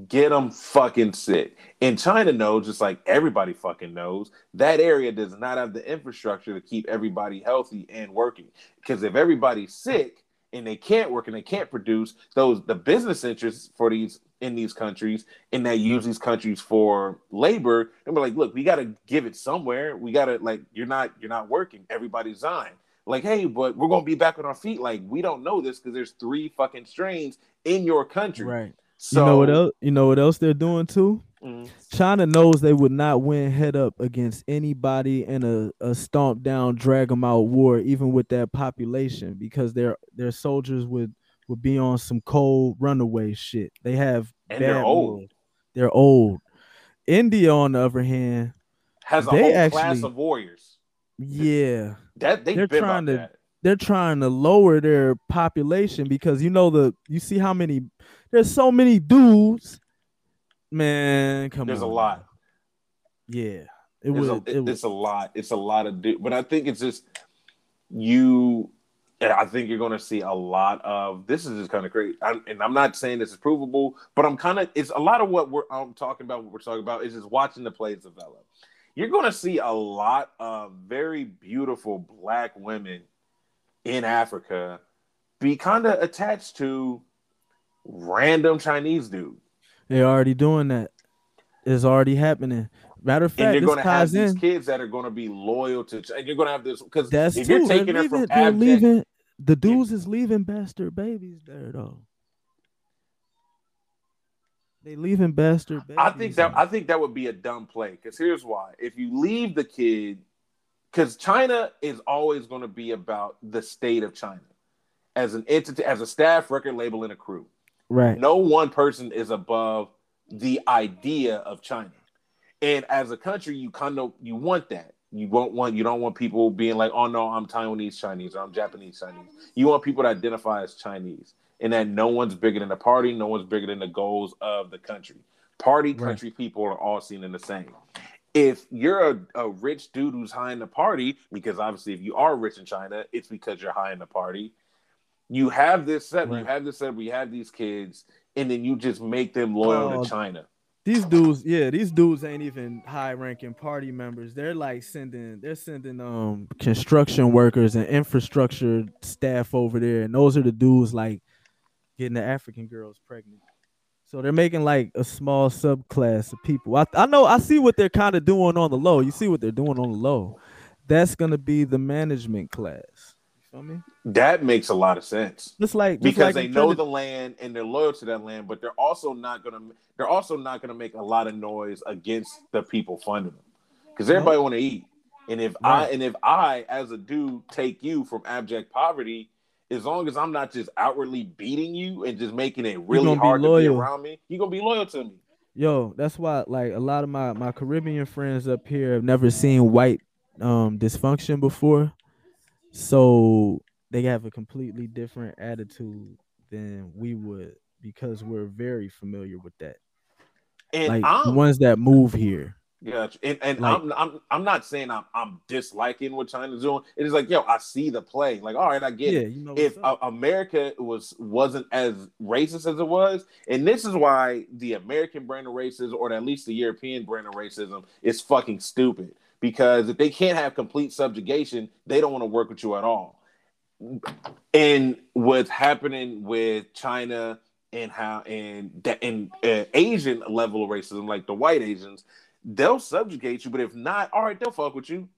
Get them fucking sick. And China knows, just like everybody fucking knows, that area does not have the infrastructure to keep everybody healthy and working. Because if everybody's sick and they can't work and they can't produce, those the business interests for these in these countries and they use these countries for labor, and we're like, look, we gotta give it somewhere. We gotta like you're not you're not working. Everybody's dying like, hey, but we're gonna be back on our feet. Like, we don't know this because there's three fucking strains in your country. Right. So, you know what else? You know what else they're doing too? Mm-hmm. China knows they would not win head up against anybody in a, a stomp down, drag them out war, even with that population, because their their soldiers would would be on some cold runaway shit. They have and they're old. boys. They're old. India, on the other hand, Has a whole class of warriors. yeah, That they They're trying to- that. they're trying to lower their population because you know the you see how many there's so many dudes. Man, come There's on. There's a lot. Yeah, it was. a, it it- was it's a lot. It's a lot of do, but I think it's just you. I think you're going to see a lot of this. Is just kind of great, I, and I'm not saying this is provable, but I'm kind of. It's a lot of what we're I'm talking about. What we're talking about is just watching the plays develop. You're going to see a lot of very beautiful black women in Africa be kind of attached to random Chinese dude. they're already doing that. It's already happening. Matter of and fact, you're going to have ties these kids that are going to be loyal to. And you're going to have this because That's if true. you're taking they're it from leaving, they're leaving. The dudes is leaving bastard babies there though. They leaving bastard babies. I think that there. I think that would be a dumb play. Because here's why: if you leave the kid, because China is always going to be about the state of China as an entity, as a staff, record label, and a crew. Right. No one person is above the idea of China. And as a country, you kind of you want that. You won't want you don't want people being like, oh no, I'm Taiwanese Chinese or I'm Japanese Chinese. You want people to identify as Chinese and that no one's bigger than the party, no one's bigger than the goals of the country. Party Right. country people are all seen in the same. If you're a, a rich dude who's high in the party, because obviously if you are rich in China, it's because you're high in the party. You have this set, you have this set, we have these kids, and then you just make them loyal Oh, to China. These dudes, yeah, these dudes ain't even high ranking party members. They're like sending they're sending um construction workers and infrastructure staff over there. And those are the dudes like getting the African girls pregnant. So they're making like a small subclass of people. I, I know I see what they're kind of doing on the low. You see what they're doing on the low. That's gonna be the management class. You feel me? That makes a lot of sense. It's like because like they know to- the land and they're loyal to that land, but they're also not gonna they're also not gonna make a lot of noise against the people funding them because everybody want to eat. And if I and if I as a dude take you from abject poverty, as long as I'm not just outwardly beating you and just making it really hard to be around me, you're gonna be loyal to me. Yo, that's why like a lot of my my Caribbean friends up here have never seen white um dysfunction before. So they have a completely different attitude than we would because we're very familiar with that. And Like the I'm ones that move here. Yeah, And, and Like- I'm, I'm I'm not saying I'm I'm disliking what China's doing. It is like, yo, I see the play. Like, all right, I get Yeah, it. you know If uh, America was wasn't as racist as it was, and this is why the American brand of racism, or at least the European brand of racism, is fucking stupid. Because if they can't have complete subjugation, they don't want to work with you at all. And what's happening with China and how and that and uh, Asian level of racism, like the white Asians, they'll subjugate you, but if not, all right, they'll fuck with you.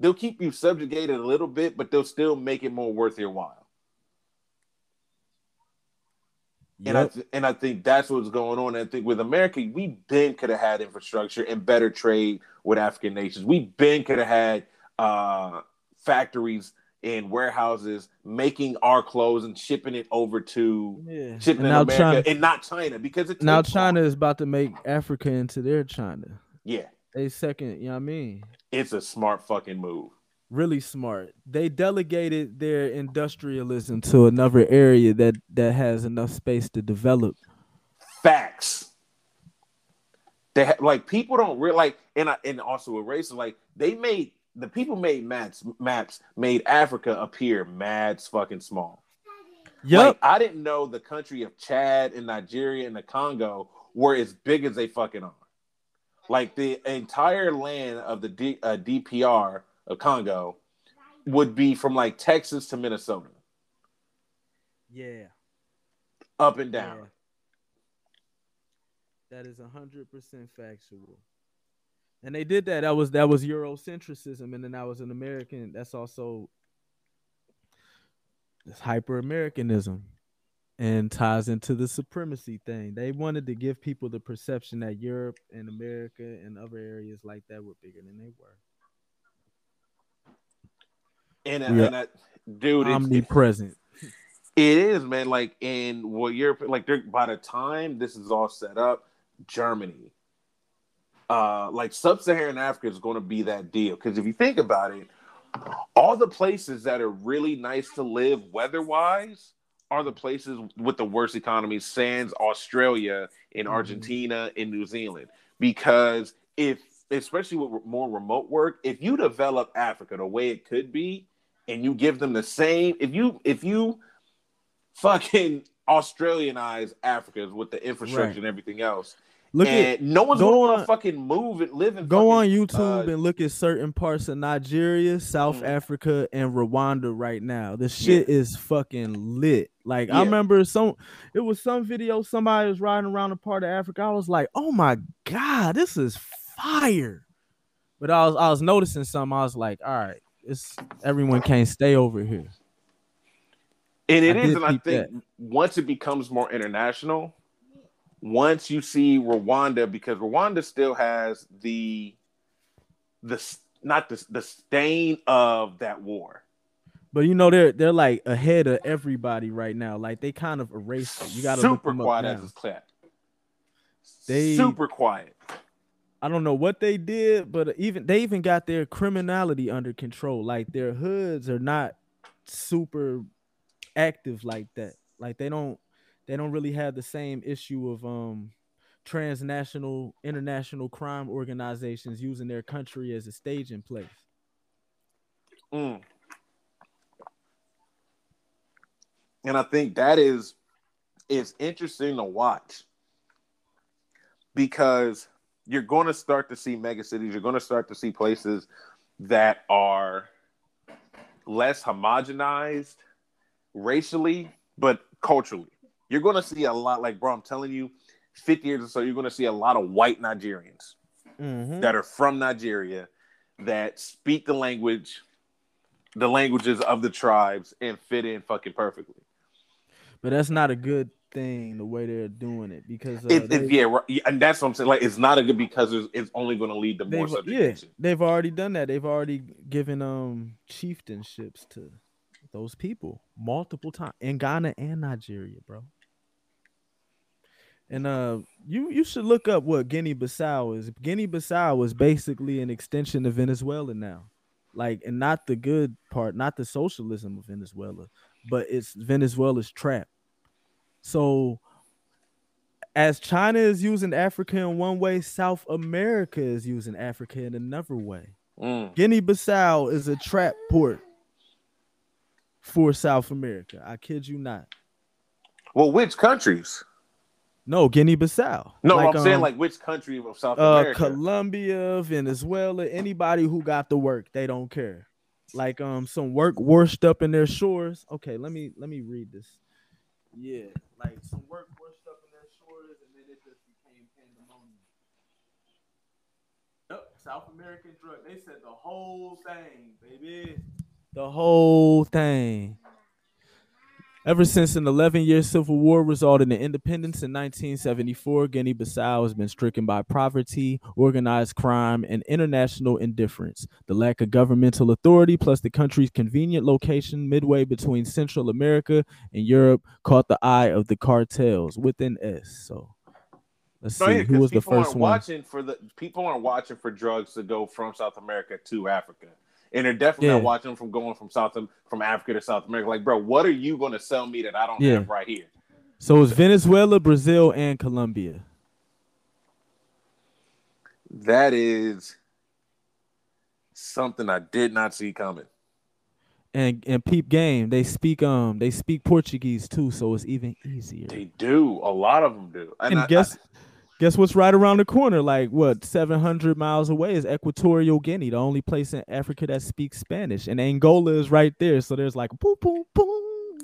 They'll keep you subjugated a little bit, but they'll still make it more worth your while. And I th- and I think that's what's going on. And I think with America, we been could have had infrastructure and better trade with African nations. We been could have had uh, factories and warehouses making our clothes and shipping it over to yeah. shipping And in America China and not China because it now China long. is about to make Africa into their China. yeah, They second, you know what I mean? it's a smart fucking move. really smart. They delegated their industrialism to another area that that has enough space to develop. Facts. They ha- like people don't really like, and I, and also with racism, like they made the people made maps maps made Africa appear mad fucking small. Like, I didn't know the country of Chad and Nigeria and the Congo were as big as they fucking are. Like the entire land of the D, uh, DPR of Congo would be from like Texas to Minnesota, yeah. up and down. Yeah. That is hundred percent factual. And they did that. That was that was Eurocentrism, and then that was an American. That's also this hyper Americanism, and ties into the supremacy thing. They wanted to give people the perception that Europe and America and other areas like that were bigger than they were. And, Yeah. and I, dude, Omnipresent. It is, man. Like in what you're like, by the time this is all set up, Germany, uh, like sub-Saharan Africa is going to be that deal. Because if you think about it, all the places that are really nice to live weather-wise are the places with the worst economies, sans Australia, in Mhm. Argentina, in New Zealand. Because if, especially with more remote work, if you develop Africa the way it could be, and you give them the same, if you if you fucking Australianize Africa with the infrastructure Right. and everything else, Look and at no one's go gonna on- to fucking move and live and go on YouTube uh, and look at certain parts of Nigeria, South Mhm. Africa, and Rwanda right now. The shit is fucking lit. Like I remember some it was some video somebody was riding around a part of Africa. I was like, oh my god, this is fire. But I was I was noticing something. I was like, all right, it's everyone can't stay over here. And it I is, and I think once it becomes more international, once you see Rwanda, because Rwanda still has the the not the the stain of that war. But you know they're they're like ahead of everybody right now. Like they kind of erased it. You gotta look super them up quiet as it's clap. They- super quiet. I don't know what they did, but even they even got their criminality under control. Like their hoods are not super active like that. Like they don't they don't really have the same issue of um transnational international crime organizations using their country as a staging place. Mm. And I think that is it's interesting to watch because you're going to start to see mega cities. You're going to start to see places that are less homogenized racially, but culturally. You're going to see a lot, like, bro, I'm telling you, 50 years or so, you're going to see a lot of white Nigerians Mm-hmm. that are from Nigeria that speak the language, the languages of the tribes, and fit in fucking perfectly. But that's not a good thing the way they're doing it because uh, It, it, yeah, right, yeah, and that's what I'm saying. Like, it's not a good because it's, it's only going to lead to more they've, yeah, subjugation. they've already done that. They've already given um chieftainships to those people multiple times in Ghana and Nigeria, bro. And uh, you you should look up what Guinea Bissau is. Guinea Bissau is basically an extension of Venezuela now, like, and not the good part, not the socialism of Venezuela, but it's Venezuela's trap. So as China is using Africa in one way, South America is using Africa in another way. Mm. Guinea Bissau is a trap port for South America. I kid you not. Well, which countries? No, Guinea Bissau. No, I'm saying um, like which country of South uh, America? Colombia, Venezuela, anybody who got the work, they don't care. Like um, some work washed up in their shores. Okay, let me let me read this. Yeah, like some work washed up in their shores, and then it just became pandemonium. Yep, South American drug. They said the whole thing, baby. The whole thing. Ever since an 11 year civil war resulted in independence in 1974, Guinea Bissau has been stricken by poverty, organized crime, and international indifference. The lack of governmental authority, plus the country's convenient location midway between Central America and Europe, caught the eye of the cartels within S. So let's No, see yeah, who was the people first aren't one. watching for the people aren't watching for drugs to go from South America to Africa, and they're definitely Yeah. not watching from going from South from Africa to South America. Like, bro, what are you going to sell me that I don't Yeah. have right here? So it's Venezuela, Brazil, and Colombia. That is something I did not see coming. And and peep game, they speak um they speak Portuguese too, so it's even easier. They do. A lot of them do. and I- guess guess what's right around the corner? Like what, seven hundred miles away is Equatorial Guinea, the only place in Africa that speaks Spanish, and Angola is right there. So there's like boom, boom, boom.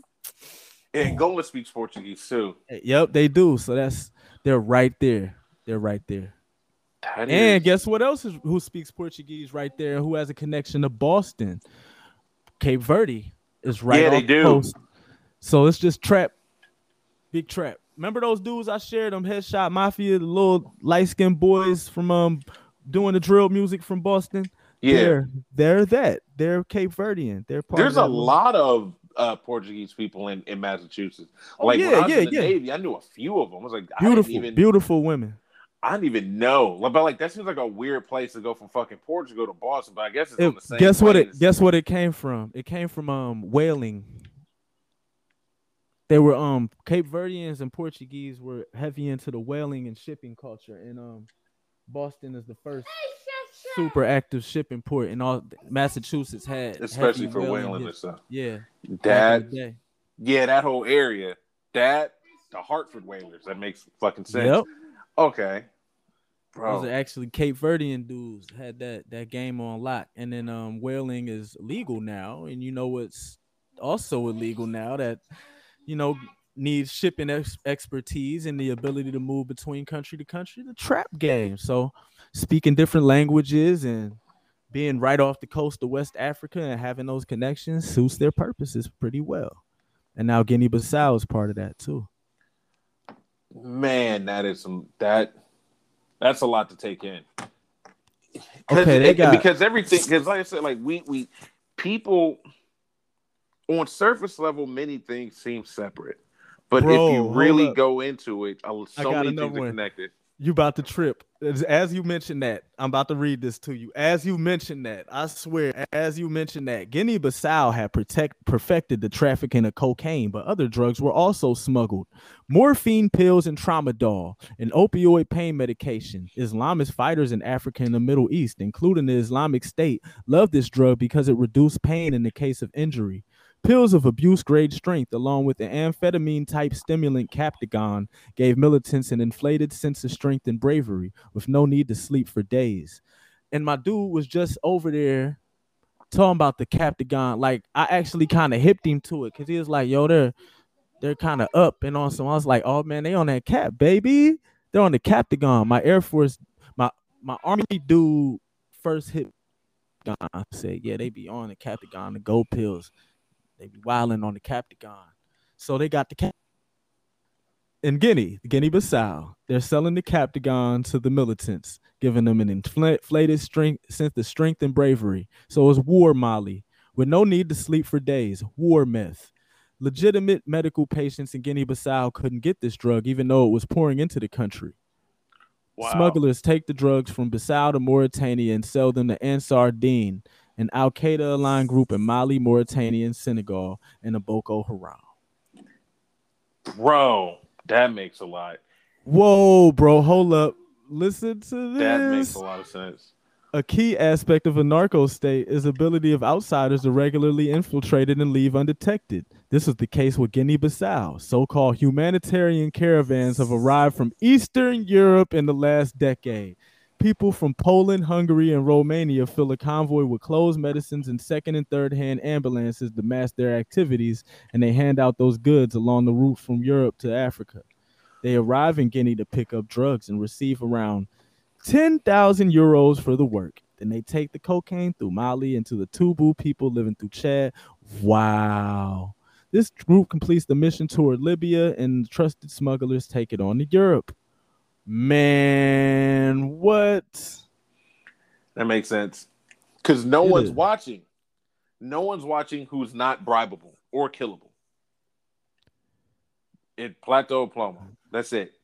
Angola speaks Portuguese too. Eh, yep, they do. So that's they're right there. They're right there. That And is- guess what else is who speaks Portuguese right there? Who has a connection to Boston? Cape Verde is right. Yeah, they the do. coast. So it's just trap, big trap. Remember those dudes I shared them headshot mafia, the little light skinned boys from um doing the drill music from Boston. yeah. They're, they're that. They're Cape Verdean. They're part There's a lot of uh, Portuguese people in, in Massachusetts. Oh, like when yeah, I was yeah, yeah. Navy, I knew a few of them. I was like, Beautiful, I didn't even, beautiful women. I didn't even know. Like, But like that seems like a weird place to go from fucking Portugal to Boston. But I guess it's It- on the same. guess what it guess what it came from? It came from um whaling. They were um Cape Verdeans and Portuguese were heavy into the whaling and shipping culture, and um Boston is the first super active shipping port, and all Massachusetts had especially for whaling whaling and stuff. Yeah, That in the day. yeah, that whole area. That the Hartford Whalers. That makes fucking sense. Yep, Okay, Bro. those are actually Cape Verdean dudes had that that game on lock, and then um whaling is legal now, and you know what's also illegal now that you know needs shipping ex- expertise and the ability to move between country to country. The trap game, so speaking different languages and being right off the coast of West Africa and having those connections suits their purposes pretty well. And now Guinea-Bissau is part of that too. Man, that is some that that's a lot to take in. Okay, they got- because everything because like I said, like we we people on surface level, many things seem separate. But Bro, if you really go into it, uh, I so got many things are connected. You about to trip. As, you mentioned that, I'm about to read this to you. As you mentioned that, I swear, as you mentioned that, Guinea-Bissau had protect perfected the trafficking of cocaine, but other drugs were also smuggled. Morphine pills and tramadol, an opioid pain medication. Islamist fighters in Africa and the Middle East, including the Islamic State, loved this drug because it reduced pain in the case of injury. Pills of abuse grade strength, along with the amphetamine type stimulant Captagon, gave militants an inflated sense of strength and bravery with no need to sleep for days. And my dude was just over there talking about the Captagon. Like I actually kind of hipped him to it because he was like, yo, they're they're kind of up and on. I was like, oh man, they on that cap, baby. They're on the Captagon. My Air Force, my my army dude first hit. I said, yeah, they be on the Captagon, the gold pills. They be wilding on the Captagon. So they got the cap in Guinea, Guinea-Bissau, they're selling the Captagon to the militants, giving them an inflated strength, sense of strength and bravery. So it's war Molly with no need to sleep for days. War myth. Legitimate medical patients in Guinea-Bissau couldn't get this drug, even though it was pouring into the country. Wow. Smugglers take the drugs from Bissau to Mauritania and sell them to Ansar Dine, an Al Qaeda aligned group in Mali, Mauritania, and Senegal, and the Boko Haram. Bro, that makes a lot. Whoa, bro, hold up. Listen to this. That makes a lot of sense. A key aspect of a narco state is ability of outsiders to regularly infiltrate it and leave undetected. This was the case with Guinea-Bissau. So-called humanitarian caravans have arrived from Eastern Europe in the last decade. People from Poland, Hungary, and Romania fill a convoy with clothes, medicines, and second and third hand ambulances to mask their activities, and they hand out those goods along the route from Europe to Africa. They arrive in Guinea to pick up drugs and receive around 10,000 euros for the work. Then they take the cocaine through Mali into the Tubu people living through Chad. Wow. This group completes the mission toward Libya, and trusted smugglers take it on to Europe. Man, what? That makes sense. Because no It one's is. watching. No one's watching who's not bribable or killable. It plata o plomo. That's it.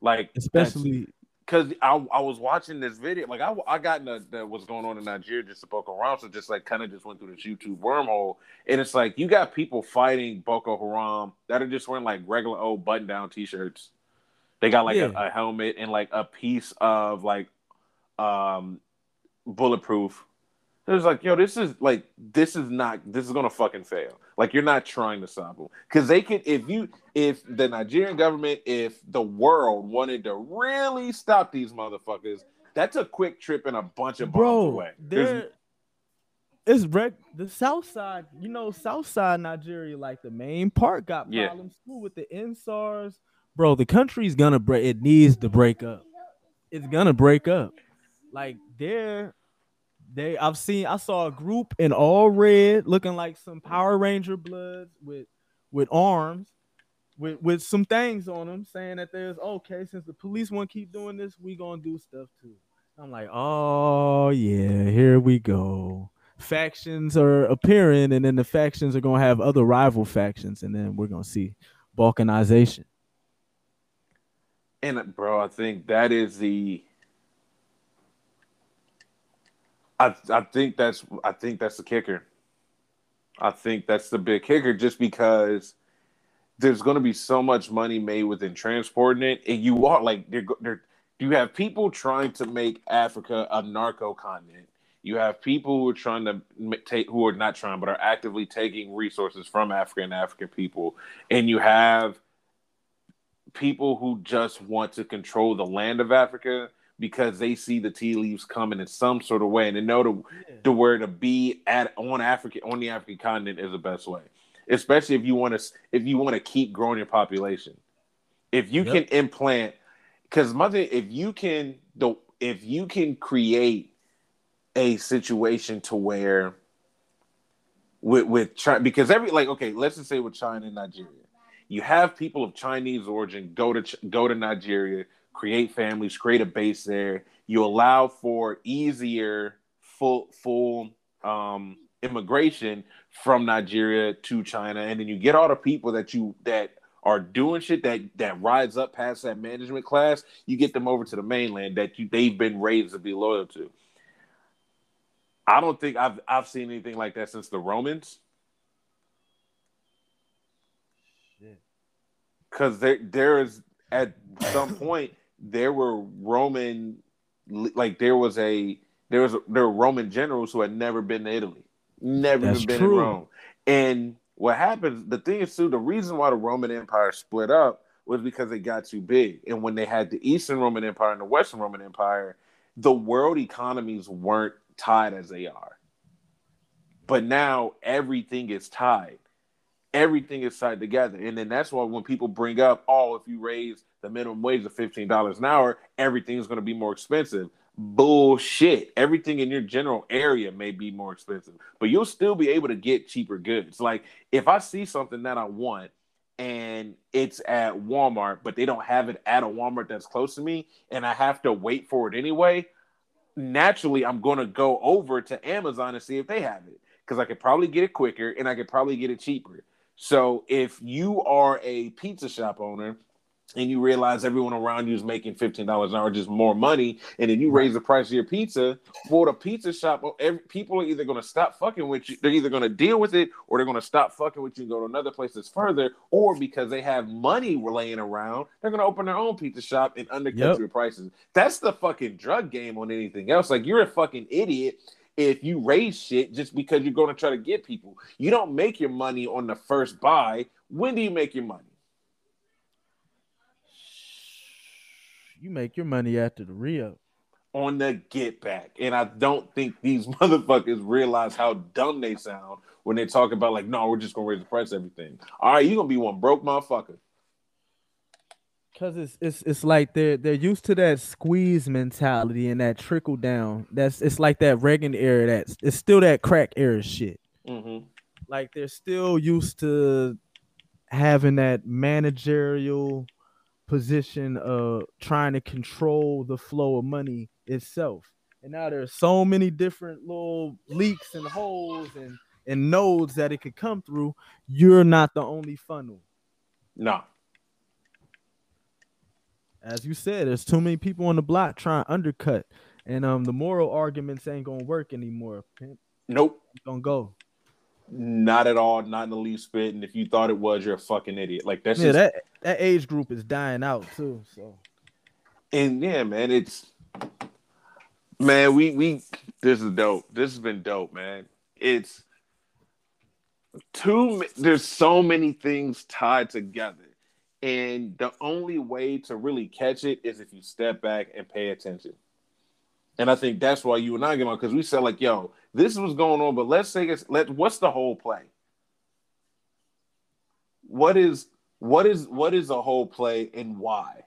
Like Especially, because I, I was watching this video, like I, I got into the, what's going on in Nigeria just to Boko Haram, so just like kind of just went through this YouTube wormhole, and it's like you got people fighting Boko Haram that are just wearing like regular old button down t-shirts. They got like Yeah. a, a helmet and like a piece of like um bulletproof. It was like, yo, this is like this is not this is gonna fucking fail. Like you're not trying to stop them because they could if you if the Nigerian government if the world wanted to really stop these motherfuckers, that's a quick trip and a bunch of bombs bro, away. There's- it's reg- the South Side. You know, South Side Nigeria, like the main part, got Yeah. problems too with the EndSARS. Bro, the country's gonna break. It needs to break up. It's gonna break up. Like they're they. I've seen. I saw a group in all red, looking like some Power Ranger bloods with with arms. With, with some things on them saying that there's okay since the police won't keep doing this we gonna do stuff too I'm like, oh yeah, here we go. factions are appearing, and then the factions are gonna have other rival factions, and then we're gonna see balkanization. And bro, I think that is the. I I think that's I think that's the kicker. I think that's the big kicker, just because there's going to be so much money made within transporting it, and you are like they're, they're you have people trying to make Africa a narco continent. You have people who are trying to take, who are not trying, but are actively taking resources from Africa and African people, and you have people who just want to control the land of Africa because they see the tea leaves coming in some sort of way, and they know the, yeah. the where to be at on Africa on the African continent is the best way especially if you want to if you want to keep growing your population. If you yep. can implant, because mother, if you can the if you can create a situation to where with with China, because every like okay, let's just say with China and Nigeria, you have people of Chinese origin go to go to Nigeria, create families, create a base there. You allow for easier full full um, immigration from Nigeria to China, and then you get all the people that you that are doing shit that that rides up past that management class. You get them over to the mainland that you they've been raised to be loyal to. I don't think I've I've seen anything like that since the Romans. Because there there is at some point there were Roman like there was a there was a, there were Roman generals who had never been to Italy never That's even been true. in Rome. And what happens, the thing is too, the reason why the Roman Empire split up was because it got too big. And when they had the Eastern Roman Empire and the Western Roman Empire, the world economies weren't tied as they are. But now everything is tied. Everything is tied together. And then that's why when people bring up, oh, if you raise the minimum wage to $15 an hour, everything is going to be more expensive bullshit. Everything in your general area may be more expensive, but you'll still be able to get cheaper goods. Like if I see something that I want and it's at Walmart, but they don't have it at a Walmart that's close to me, and I have to wait for it anyway, naturally I'm going to go over to Amazon and see if they have it because I could probably get it quicker and I could probably get it cheaper. So if you are a pizza shop owner and you realize everyone around you is making fifteen dollars an hour, just more money, and then you raise the price of your pizza. For the pizza shop, oh, every, people are either going to stop fucking with you, they're either going to deal with it, or they're going to stop fucking with you and go to another place that's further, or because they have money laying around, they're going to open their own pizza shop and undercut yep. your prices. That's the fucking drug game on anything else. Like you're a fucking idiot if you raise shit just because you're going to try to get people. You don't make your money on the first buy. When do you make your money? you make your money after the Rio. On the get back. And I don't think these motherfuckers realize how dumb they sound when they talk about like, no, we're just gonna raise the price everything. All right, you're gonna be one broke motherfucker. Cause it's it's it's like they're they're used to that squeeze mentality and that trickle down. That's it's like that Reagan era. That's it's still that crack era shit. Mm-hmm. Like they're still used to having that managerial position of trying to control the flow of money itself. And now there's so many different little leaks and holes and, and nodes that it could come through. You're not the only funnel. No. As you said, there's too many people on the block trying to undercut. And um the moral arguments ain't gonna work anymore. Nope. Don't go. Not at all, not in the least bit. And if you thought it was, you're a fucking idiot. Like that's yeah, just... that that age group is dying out too. So, and yeah, man, it's man, we we this is dope. This has been dope, man. It's too. There's so many things tied together, and the only way to really catch it is if you step back and pay attention. And I think that's why you and I get on because we said like, yo, this was going on, but let's say it's let what's the whole play? What is what is what is a whole play and why?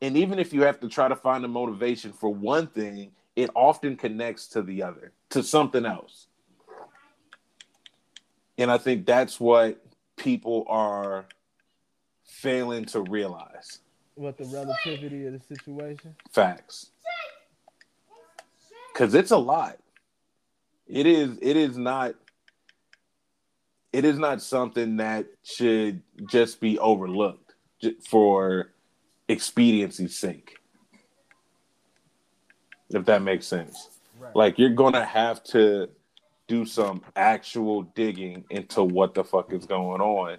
And even if you have to try to find a motivation for one thing, it often connects to the other, to something else. And I think that's what people are failing to realize. What the relativity of the situation? Facts. Cause it's a lot. It is. It is not. It is not something that should just be overlooked for expediency's sake. If that makes sense. Right. Like you're gonna have to do some actual digging into what the fuck is going on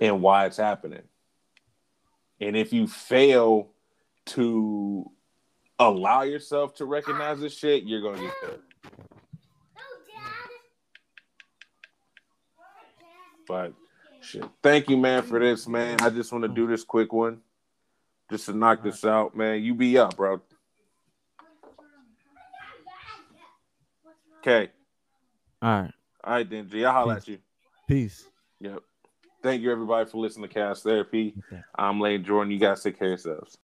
and why it's happening. And if you fail to allow yourself to recognize this shit, you're gonna get killed. But shit. Thank you, man, for this, man. I just want to do this quick one. Just to knock this out, man. You be up, bro. Okay. All right. All right, then, G. I'll holler at you. Peace. Yep. Thank you, everybody, for listening to Cast Therapy. I'm Lane Jordan. You guys take care of yourselves.